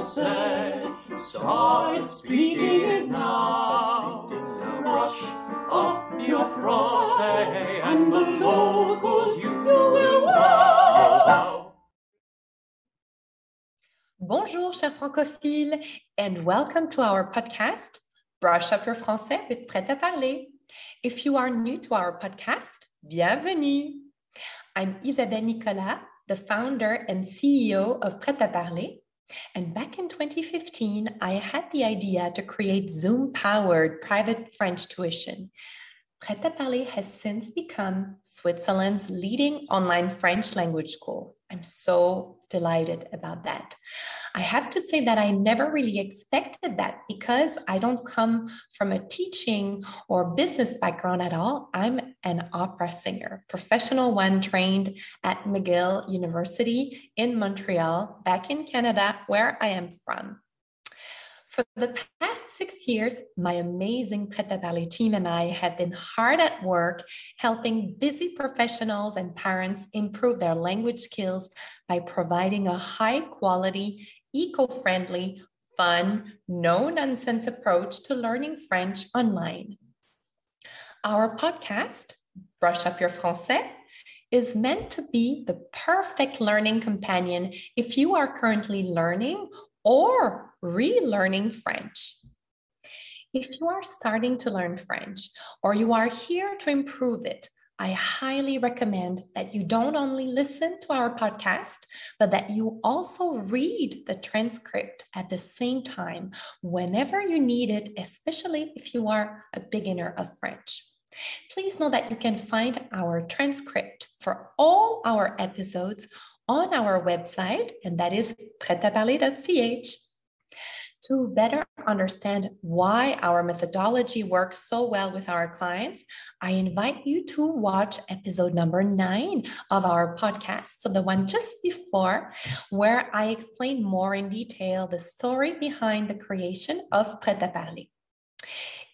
français. Start speaking it now. Up your français and the locals you will wow. Bonjour, chers francophiles, and welcome to our podcast, Brush Up Your Français with Prêt à Parler. If you are new to our podcast, bienvenue. I'm Isabelle Nicolas, the founder and CEO of Prêt à Parler. And back in 2015, I had the idea to create Zoom powered private French tuition. Prêt à Parler has since become Switzerland's leading online French language school. I'm so delighted about that. I have to say that I never really expected that because I don't come from a teaching or business background at all. I'm an opera singer, professional one trained at McGill University in Montreal, back in Canada, where I am from. For the past six years, my amazing Prêt Parler team and I have been hard at work helping busy professionals and parents improve their language skills by providing a high quality, eco friendly, fun, no nonsense approach to learning French online. Our podcast, Brush Up Your Français, is meant to be the perfect learning companion if you are currently learning or relearning French. If you are starting to learn French or you are here to improve it, I highly recommend that you don't only listen to our podcast, but that you also read the transcript at the same time whenever you need it, especially if you are a beginner of French. Please know that you can find our transcript for all our episodes on our website, and that is pretaparler.ch. To better understand why our methodology works so well with our clients, I invite you to watch episode number nine of our podcast. So, the one just before, where I explain more in detail the story behind the creation of Prêt à Parler.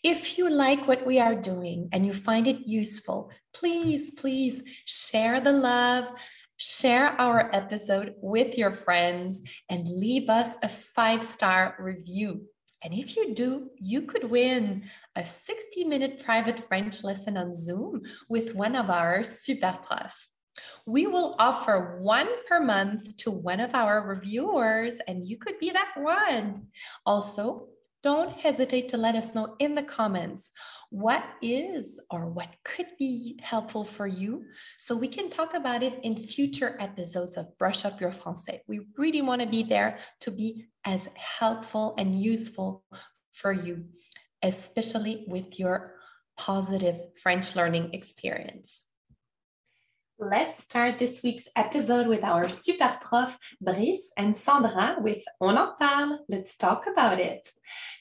If you like what we are doing and you find it useful, please, please share the love, share our episode with your friends, and leave us a five star review. And if you do, you could win a 60 minute private French lesson on Zoom with one of our super profs. We will offer one per month to one of our reviewers, and you could be that one. Also, don't hesitate to let us know in the comments what is or what could be helpful for you so we can talk about it in future episodes of Brush Up Your Français. We really want to be there to be as helpful and useful for you, especially with your positive French learning experience. Let's start this week's episode with our super prof, Brice and Sandra with On en parle. Let's talk about it.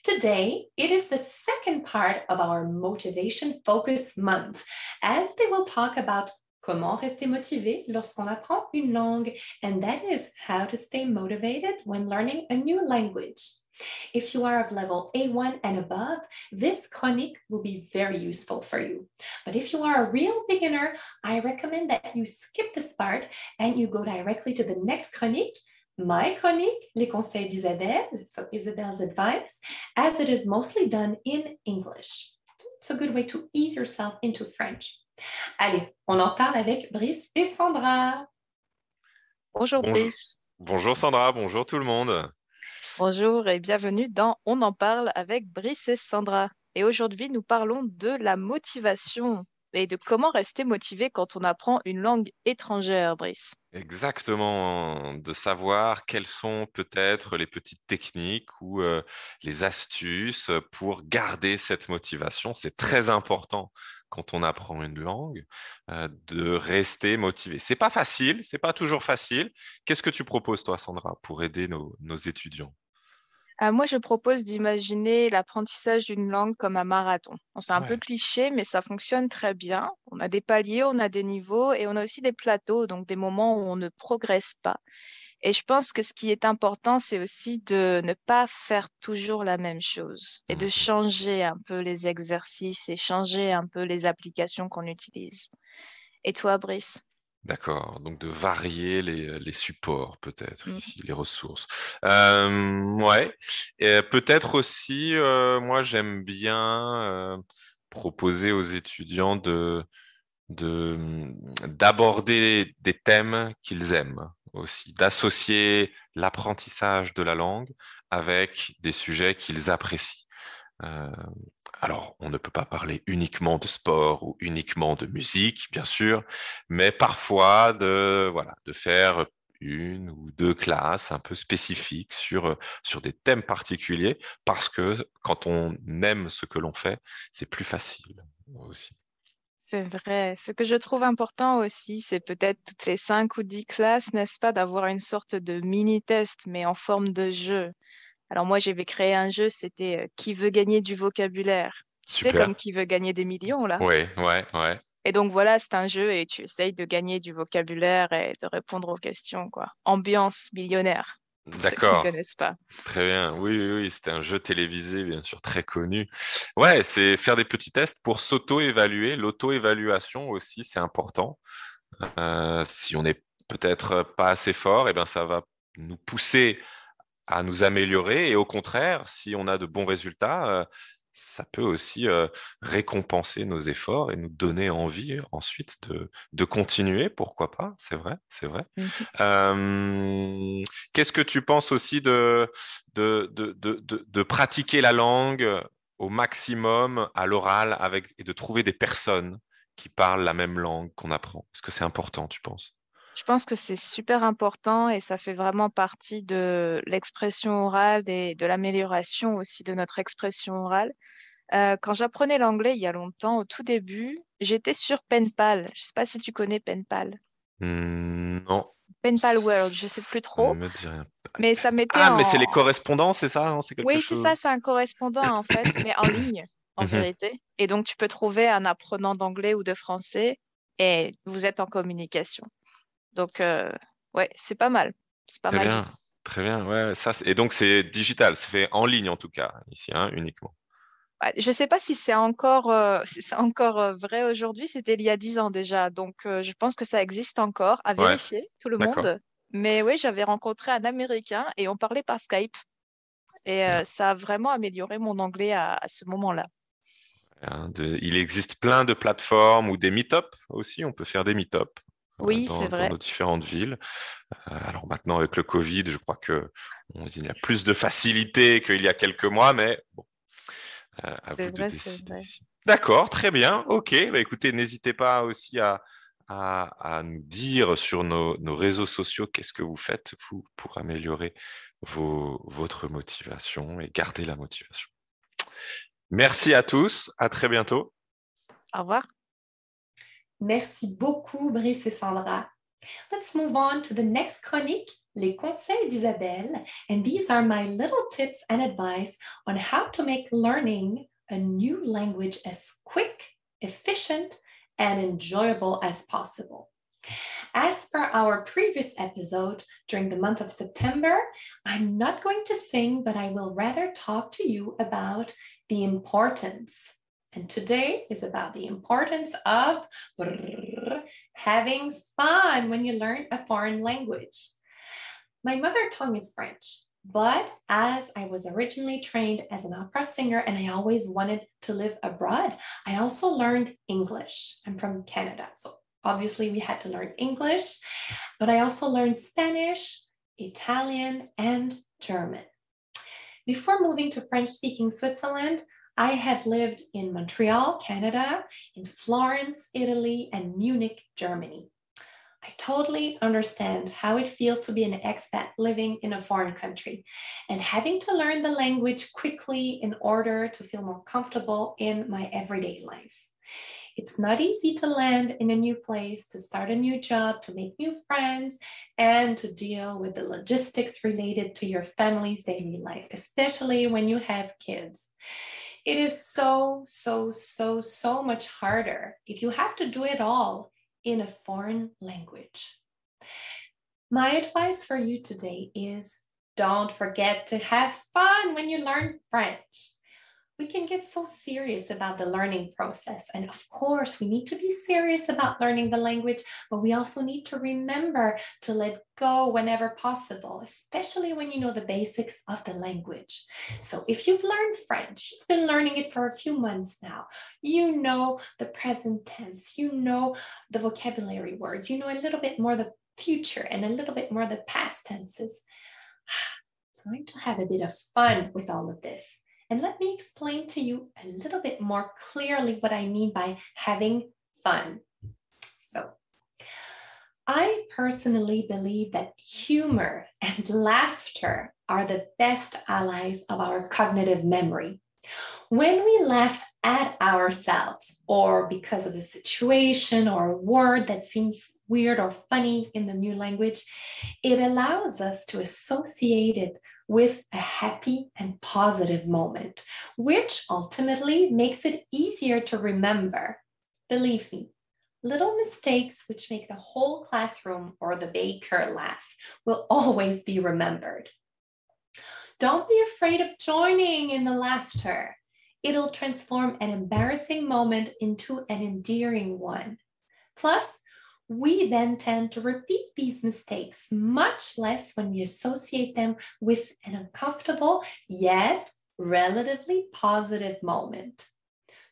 Today, it is the second part of our motivation focus month, as they will talk about comment rester motivé lorsqu'on apprend une langue, and that is how to stay motivated when learning a new language. If you are of level A1 and above, this chronique will be very useful for you. But if you are a real beginner, I recommend that you skip this part and you go directly to the next chronique, my chronique, Les Conseils d'Isabelle, so Isabelle's advice, as it is mostly done in English. It's a good way to ease yourself into French. Allez, on en parle avec Brice et Sandra. Bonjour, Brice. Bonjour Sandra, bonjour tout le monde. Bonjour et bienvenue dans On en parle avec Brice et Sandra. Et aujourd'hui, nous parlons de la motivation et de comment rester motivé quand on apprend une langue étrangère, Brice. Exactement, de savoir quelles sont peut-être les petites techniques ou euh, les astuces pour garder cette motivation. C'est très important quand on apprend une langue euh, de rester motivé. C'est pas facile, c'est pas toujours facile. Qu'est-ce que tu proposes toi, Sandra, pour aider nos étudiants? Euh, moi, je propose d'imaginer l'apprentissage d'une langue comme un marathon. c'est un peu cliché, mais ça fonctionne très bien. On a des paliers, on a des niveaux et on a aussi des plateaux, donc des moments où on ne progresse pas. Et je pense que ce qui est important, c'est aussi de ne pas faire toujours la même chose et de mmh changer un peu les exercices et changer un peu les applications qu'on utilise. Et toi, Brice? D'accord, donc de varier les, les supports peut-être Mm. ici, les ressources. Euh, ouais, Et peut-être aussi, euh, moi j'aime bien euh, proposer aux étudiants de, de, d'aborder des thèmes qu'ils aiment aussi, d'associer l'apprentissage de la langue avec des sujets qu'ils apprécient. Euh, alors, on ne peut pas parler uniquement de sport ou uniquement de musique, bien sûr, mais parfois de, voilà, de faire une ou deux classes un peu spécifiques sur, sur des thèmes particuliers, parce que quand on aime ce que l'on fait, c'est plus facile aussi. C'est vrai. Ce que je trouve important aussi, c'est peut-être toutes les cinq ou dix classes, n'est-ce pas, d'avoir une sorte de mini-test, mais en forme de jeu. Alors moi, j'avais créé un jeu, c'était euh, Qui veut gagner du vocabulaire? Tu sais, Super. comme qui veut gagner des millions, là? Oui, ouais, ouais. Et donc voilà, c'est un jeu et tu essayes de gagner du vocabulaire et de répondre aux questions, quoi. Ambiance millionnaire, D'accord. connaissent pas. Très bien. Oui, oui, oui, c'était un jeu télévisé, bien sûr, très connu. Ouais, c'est faire des petits tests pour s'auto-évaluer. L'auto-évaluation aussi, c'est important. Euh, si on n'est peut-être pas assez fort, eh ben, ça va nous pousser à nous améliorer. Et au contraire, si on a de bons résultats, euh, ça peut aussi euh, récompenser nos efforts et nous donner envie ensuite de, de continuer. Pourquoi pas? C'est vrai, c'est vrai. Mhm. Euh, qu'est-ce que tu penses aussi de, de, de, de, de- de pratiquer la langue au maximum à l'oral avec, et de trouver des personnes qui parlent la même langue qu'on apprend? Est-ce que c'est important, tu penses? Je pense que c'est super important et ça fait vraiment partie de l'expression orale et de l'amélioration aussi de notre expression orale. Euh, quand j'apprenais l'anglais il y a longtemps, au tout début, j'étais sur Penpal. Je ne sais pas si tu connais Penpal. Hmm, non, Penpal World, je ne sais plus trop, me mais ça mettait Ah, mais c'est les correspondants, c'est ça? C'est quelque Oui, c'est chose. ça, c'est un correspondant en fait, mais en ligne, en Mhm. vérité. Et donc, tu peux trouver un apprenant d'anglais ou de français et vous êtes en communication. Donc, euh, ouais, c'est pas mal. C'est pas Très mal. bien, très bien. Ouais, ça, et donc c'est digital, c'est fait en ligne en tout cas, ici, hein, uniquement. Ouais, Je sais pas si c'est encore, euh, si encore euh, vrai aujourd'hui, c'était il y a dix ans déjà. Donc, euh, je pense que ça existe encore, à Ouais, vérifier, tout le monde. Mais oui, j'avais rencontré un Américain et on parlait par Skype. Et euh, ça a vraiment amélioré mon anglais à, à ce moment-là. Il existe plein de plateformes ou des meet-up aussi. On peut faire des meet-up Oui, dans, c'est dans vrai. nos différentes villes. Euh, alors maintenant, avec le Covid, je crois que on- il y a plus de facilité qu'il y a quelques mois, mais bon, euh, à vous de vrai, décider vrai. D'accord, très bien. Ok, bah, écoutez, n'hésitez pas aussi à, à, à nous dire sur nos, nos réseaux sociaux qu'est-ce que vous faites vous, pour améliorer vos, votre motivation et garder la motivation. Merci à tous, à très bientôt. Au revoir. Merci beaucoup, Brice et Sandra. Let's move on to the next chronique, Les conseils d'Isabelle. And these are my little tips and advice on how to make learning a new language as quick, efficient, and enjoyable as possible. As per our previous episode during the month of September, I'm not going to sing, but I will rather talk to you about the importance. And today is about the importance of having fun when you learn a foreign language. My mother tongue is French, but as I was originally trained as an opera singer and I always wanted to live abroad, I also learned English. I'm from Canada, so obviously we had to learn English, but I also learned Spanish, Italian, and German. Before moving to French speaking Switzerland, I have lived in Montreal, Canada, in Florence, Italy, and Munich, Germany. I totally understand how it feels to be an expat living in a foreign country and having to learn the language quickly in order to feel more comfortable in my everyday life. It's not easy to land in a new place, to start a new job, to make new friends, and to deal with the logistics related to your family's daily life, especially when you have kids. It is so, so, so, so much harder if you have to do it all in a foreign language. My advice for you today is don't forget to have fun when you learn French. We can get so serious about the learning process. And of course, we need to be serious about learning the language, but we also need to remember to let go whenever possible, especially when you know the basics of the language. So if you've learned French, you've been learning it for a few months now, you know the present tense, you know the vocabulary words, you know a little bit more the future and a little bit more the past tenses. Trying to have a bit of fun with all of this. And let me explain to you a little bit more clearly what I mean by having fun. So, I personally believe that humor and laughter are the best allies of our cognitive memory. When we laugh at ourselves, or because of a situation or a word that seems weird or funny in the new language, it allows us to associate it with a happy and positive moment, which ultimately makes it easier to remember. Believe me, little mistakes which make the whole classroom or the baker laugh will always be remembered. Don't be afraid of joining in the laughter. It'll transform an embarrassing moment into an endearing one. Plus, we then tend to repeat these mistakes much less when we associate them with an uncomfortable yet relatively positive moment.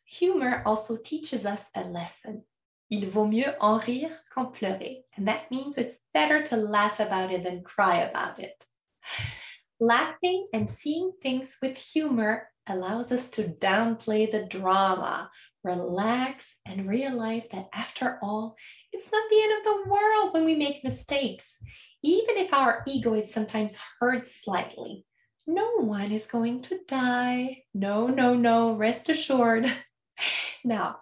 Humor also teaches us a lesson. Il vaut mieux en rire qu'en pleurer. And that means it's better to laugh about it than cry about it. Laughing and seeing things with humor allows us to downplay the drama, relax, and realize that after all, it's not the end of the world when we make mistakes. Even if our ego is sometimes hurt slightly, no one is going to die. No, no, no, rest assured. now,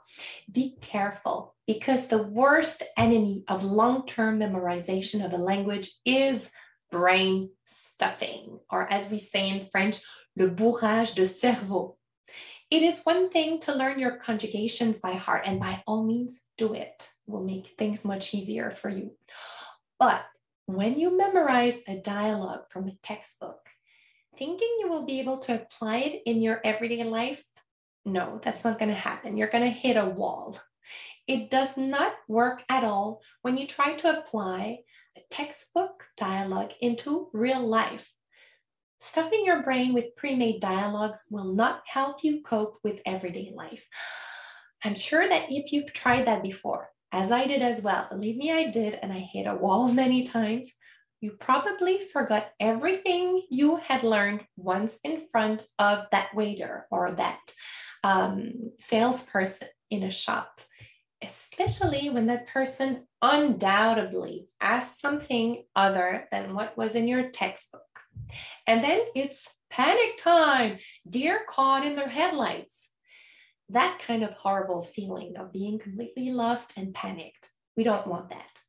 be careful because the worst enemy of long term memorization of a language is brain stuffing, or as we say in French, le bourrage de cerveau. It is one thing to learn your conjugations by heart, and by all means, do it. Will make things much easier for you. But when you memorize a dialogue from a textbook, thinking you will be able to apply it in your everyday life, no, that's not going to happen. You're going to hit a wall. It does not work at all when you try to apply a textbook dialogue into real life. Stuffing your brain with pre made dialogues will not help you cope with everyday life. I'm sure that if you've tried that before, as I did as well, believe me, I did, and I hit a wall many times, you probably forgot everything you had learned once in front of that waiter or that um, salesperson in a shop especially when that person undoubtedly asked something other than what was in your textbook. And then it's panic time, deer caught in their headlights. That kind of horrible feeling of being completely lost and panicked. We don't want that.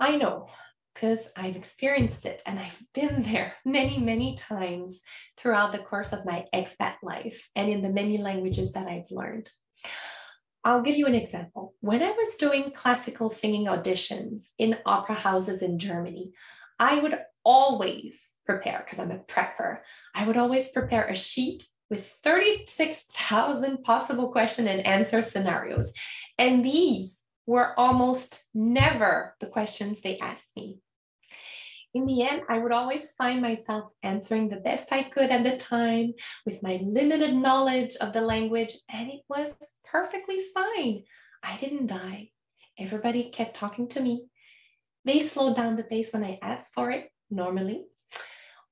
I know because I've experienced it and I've been there many, many times throughout the course of my expat life and in the many languages that I've learned. I'll give you an example. When I was doing classical singing auditions in opera houses in Germany, I would always prepare, because I'm a prepper, I would always prepare a sheet with 36,000 possible question and answer scenarios. And these were almost never the questions they asked me. In the end, I would always find myself answering the best I could at the time with my limited knowledge of the language, and it was perfectly fine. I didn't die. Everybody kept talking to me. They slowed down the pace when I asked for it, normally,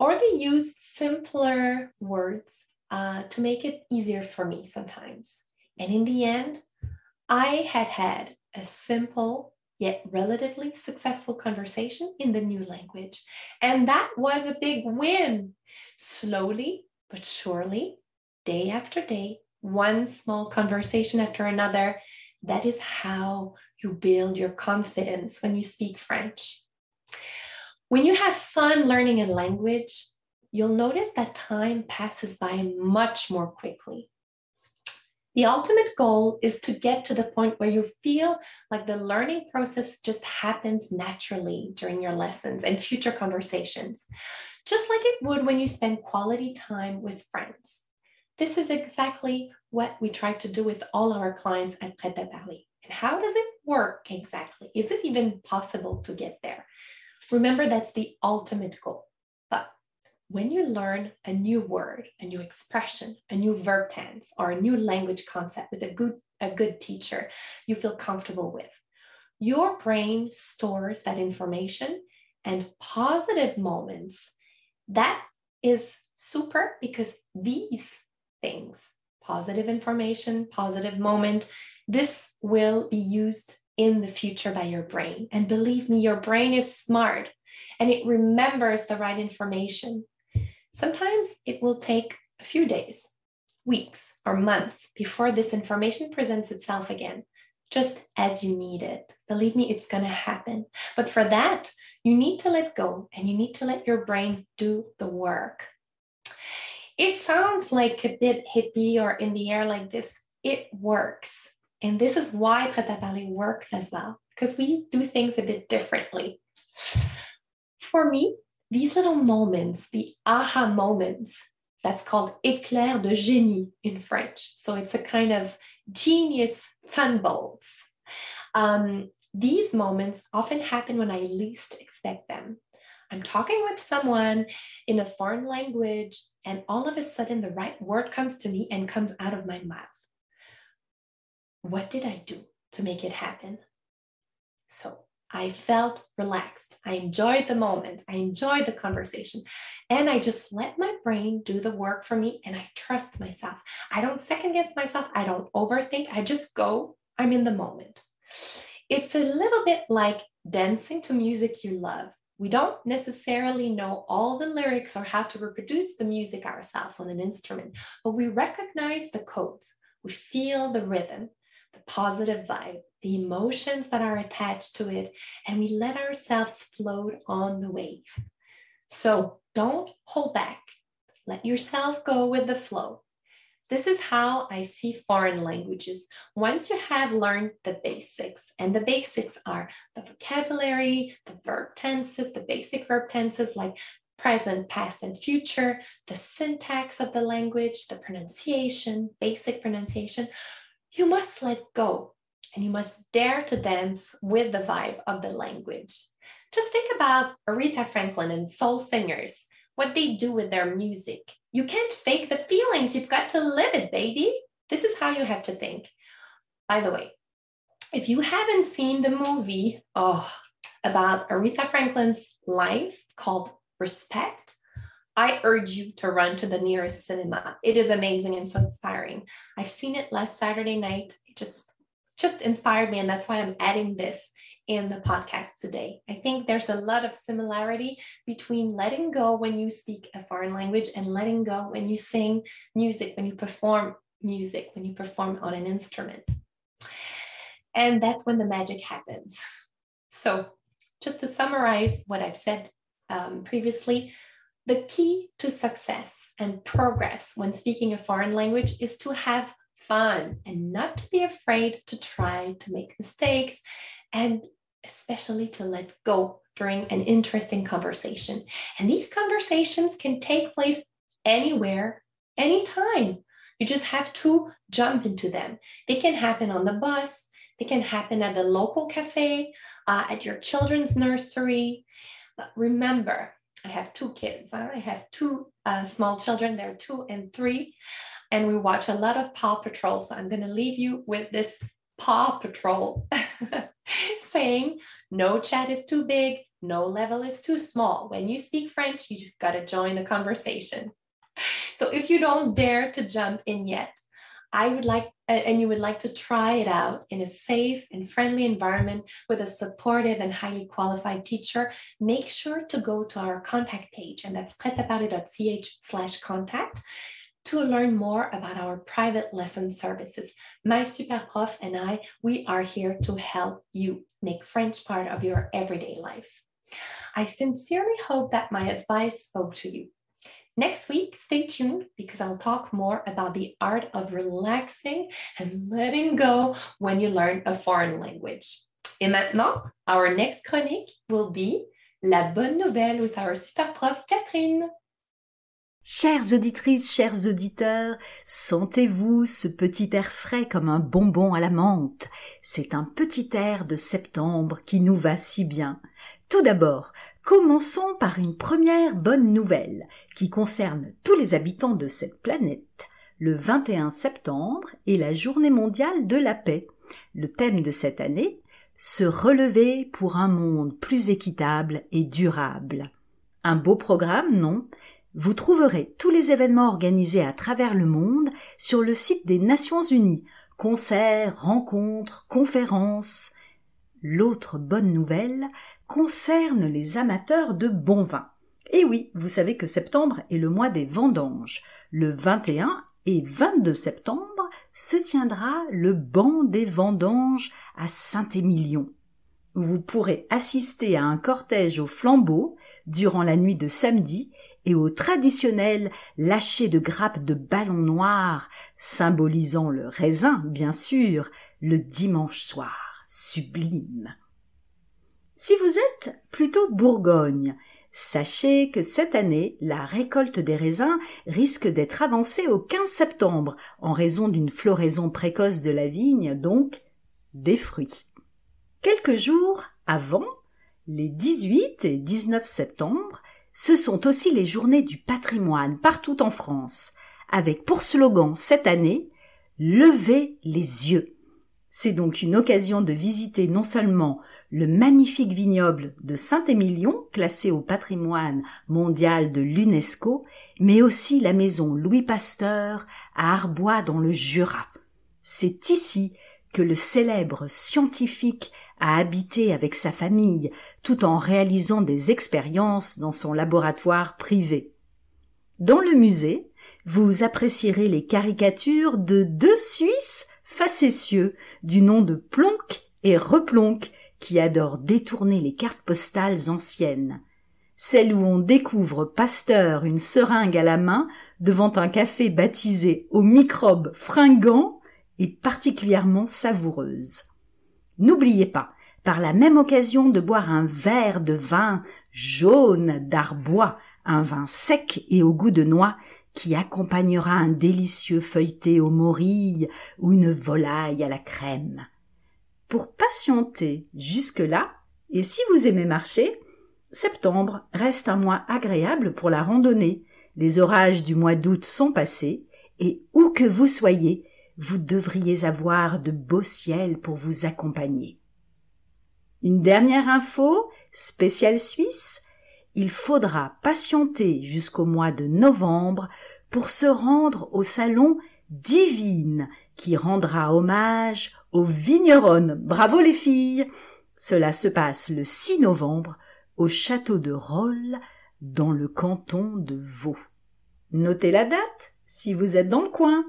or they used simpler words uh, to make it easier for me sometimes. And in the end, I had had a simple yet relatively successful conversation in the new language. And that was a big win. Slowly but surely, day after day, one small conversation after another. That is how you build your confidence when you speak French. When you have fun learning a language, you'll notice that time passes by much more quickly. The ultimate goal is to get to the point where you feel like the learning process just happens naturally during your lessons and future conversations, just like it would when you spend quality time with friends. this is exactly what we try to do with all our clients at Prêt à. And how does it work exactly? Is it even possible to get there? Remember, that's the ultimate goal. But when you learn a new word, a new expression, a new verb tense, or a new language concept with a good, a good teacher you feel comfortable with, your brain stores that information and positive moments. That is super because these things, positive information, positive moment, this will be used in the future by your brain. And believe me, your brain is smart and it remembers the right information. Sometimes it will take a few days, weeks, or months before this information presents itself again, just as you need it. Believe me, it's going to happen. But for that, you need to let go and you need to let your brain do the work. It sounds like a bit hippie or in the air like this. It works. And this is why Prêt à Parler works as well, because we do things a bit differently. For me, these little moments, the aha moments, that's called éclair de génie in French. So it's a kind of genius thunderbolts. Um, these moments often happen when I least expect them. I'm talking with someone in a foreign language, and all of a sudden the right word comes to me and comes out of my mouth what did I do to make it happen? So I felt relaxed. I enjoyed the moment. I enjoyed the conversation. And I just let my brain do the work for me and I trust myself. I don't second guess myself. I don't overthink. I just go. I'm in the moment. It's a little bit like dancing to music you love. We don't necessarily know all the lyrics or how to reproduce the music ourselves on an instrument, but we recognize the codes. We feel the rhythm the positive vibe, the emotions that are attached to it, and we let ourselves float on the wave. So don't hold back. Let yourself go with the flow. This is how I see foreign languages. Once you have learned the basics, and the basics are the vocabulary, the verb tenses, the basic verb tenses like present, past, and future, the syntax of the language, the pronunciation, basic pronunciation you must let go and you must dare to dance with the vibe of the language. Just think about Aretha Franklin and soul singers, what they do with their music. You can't fake the feelings, you've got to live it, baby. This is how you have to think. By the way, if you haven't seen the movie oh, about Aretha Franklin's life called Respect, I urge you to run to the nearest cinema. It is amazing and so inspiring. I've seen it last Saturday night. It just just inspired me and that's why I'm adding this in the podcast today. I think there's a lot of similarity between letting go when you speak a foreign language and letting go when you sing music, when you perform music, when you perform on an instrument. And that's when the magic happens. So, just to summarize what I've said um, previously, the key to success and progress when speaking a foreign language is to have fun and not to be afraid to try to make mistakes and especially to let go during an interesting conversation. And these conversations can take place anywhere, anytime. You just have to jump into them. They can happen on the bus, they can happen at the local cafe, uh, at your children's nursery. But remember, I have two kids. I have two uh, small children. They're two and three. And we watch a lot of Paw Patrol. So I'm going to leave you with this Paw Patrol saying no chat is too big, no level is too small. When you speak French, you got to join the conversation. So if you don't dare to jump in yet, I would like, and you would like to try it out in a safe and friendly environment with a supportive and highly qualified teacher, make sure to go to our contact page, and that's pretaparler.ch slash contact to learn more about our private lesson services. My super prof and I, we are here to help you make French part of your everyday life. I sincerely hope that my advice spoke to you. Next week, stay tuned because I'll talk more about the art of relaxing and letting go when you learn a foreign language. Et maintenant, our next chronique will be La bonne nouvelle with our super prof Catherine. Chères auditrices, chers auditeurs, sentez-vous ce petit air frais comme un bonbon à la menthe? C'est un petit air de septembre qui nous va si bien. Tout d'abord, commençons par une première bonne nouvelle qui concerne tous les habitants de cette planète. Le 21 septembre est la journée mondiale de la paix. Le thème de cette année, se relever pour un monde plus équitable et durable. Un beau programme, non? Vous trouverez tous les événements organisés à travers le monde sur le site des Nations Unies, concerts, rencontres, conférences. L'autre bonne nouvelle concerne les amateurs de bon vin. Et oui, vous savez que septembre est le mois des vendanges. Le 21 et 22 septembre se tiendra le banc des vendanges à Saint-Émilion. Vous pourrez assister à un cortège au flambeau durant la nuit de samedi et au traditionnel lâcher de grappes de ballons noirs, symbolisant le raisin, bien sûr, le dimanche soir, sublime. Si vous êtes plutôt Bourgogne, sachez que cette année, la récolte des raisins risque d'être avancée au 15 septembre, en raison d'une floraison précoce de la vigne, donc des fruits. Quelques jours avant, les 18 et 19 septembre, ce sont aussi les journées du patrimoine partout en France, avec pour slogan cette année Levez les yeux. C'est donc une occasion de visiter non seulement le magnifique vignoble de Saint-Émilion, classé au patrimoine mondial de l'UNESCO, mais aussi la maison Louis Pasteur à Arbois dans le Jura. C'est ici que le célèbre scientifique a habité avec sa famille tout en réalisant des expériences dans son laboratoire privé. Dans le musée, vous apprécierez les caricatures de deux Suisses facétieux du nom de Plonk et Replonk qui adorent détourner les cartes postales anciennes. Celle où on découvre Pasteur une seringue à la main devant un café baptisé aux microbes fringants particulièrement savoureuse. N'oubliez pas, par la même occasion, de boire un verre de vin jaune d'arbois, un vin sec et au goût de noix, qui accompagnera un délicieux feuilleté aux morilles ou une volaille à la crème. Pour patienter jusque-là, et si vous aimez marcher, septembre reste un mois agréable pour la randonnée. Les orages du mois d'août sont passés, et où que vous soyez, vous devriez avoir de beaux ciels pour vous accompagner. Une dernière info, spéciale suisse, il faudra patienter jusqu'au mois de novembre pour se rendre au salon Divine qui rendra hommage aux vigneronnes. Bravo les filles! Cela se passe le 6 novembre au château de Rolles dans le canton de Vaud. Notez la date si vous êtes dans le coin.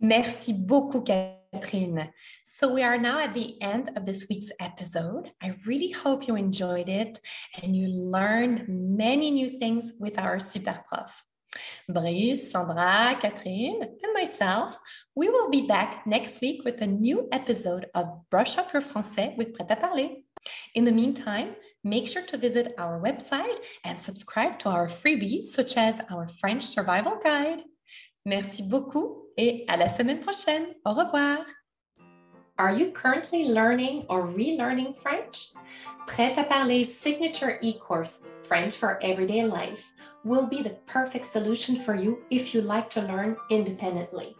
Merci beaucoup. So we are now at the end of this week's episode. I really hope you enjoyed it and you learned many new things with our super prof. Brice, Sandra, Catherine, and myself, we will be back next week with a new episode of Brush Up Your Français with Prêt à Parler. In the meantime, make sure to visit our website and subscribe to our freebies, such as our French Survival Guide. Merci beaucoup et à la semaine prochaine. Au revoir. Are you currently learning or relearning French? Prêt à parler signature e-course French for Everyday Life will be the perfect solution for you if you like to learn independently.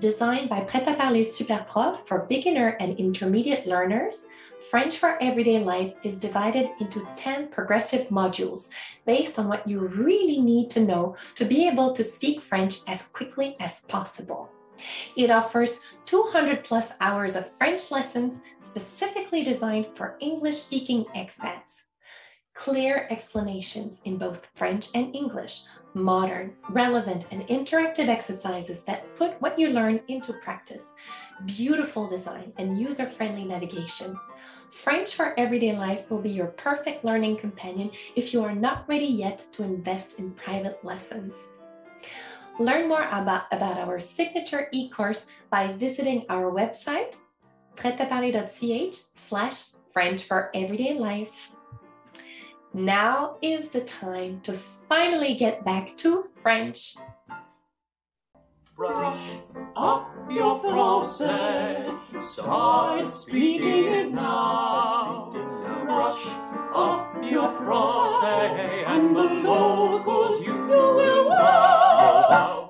Designed by Prêt à Parler Super Prof for beginner and intermediate learners, French for Everyday Life is divided into 10 progressive modules based on what you really need to know to be able to speak French as quickly as possible. It offers 200 plus hours of French lessons specifically designed for English speaking expats. Clear explanations in both French and English modern, relevant, and interactive exercises that put what you learn into practice, beautiful design, and user friendly navigation. French for Everyday Life will be your perfect learning companion if you are not ready yet to invest in private lessons. Learn more about, about our signature e-course by visiting our website, pretaparler.ch slash French for Everyday Life. Now is the time to finally get back to French. Brush up your Francais. Start speaking it now. Brush up your Francais, and the locals you will wow.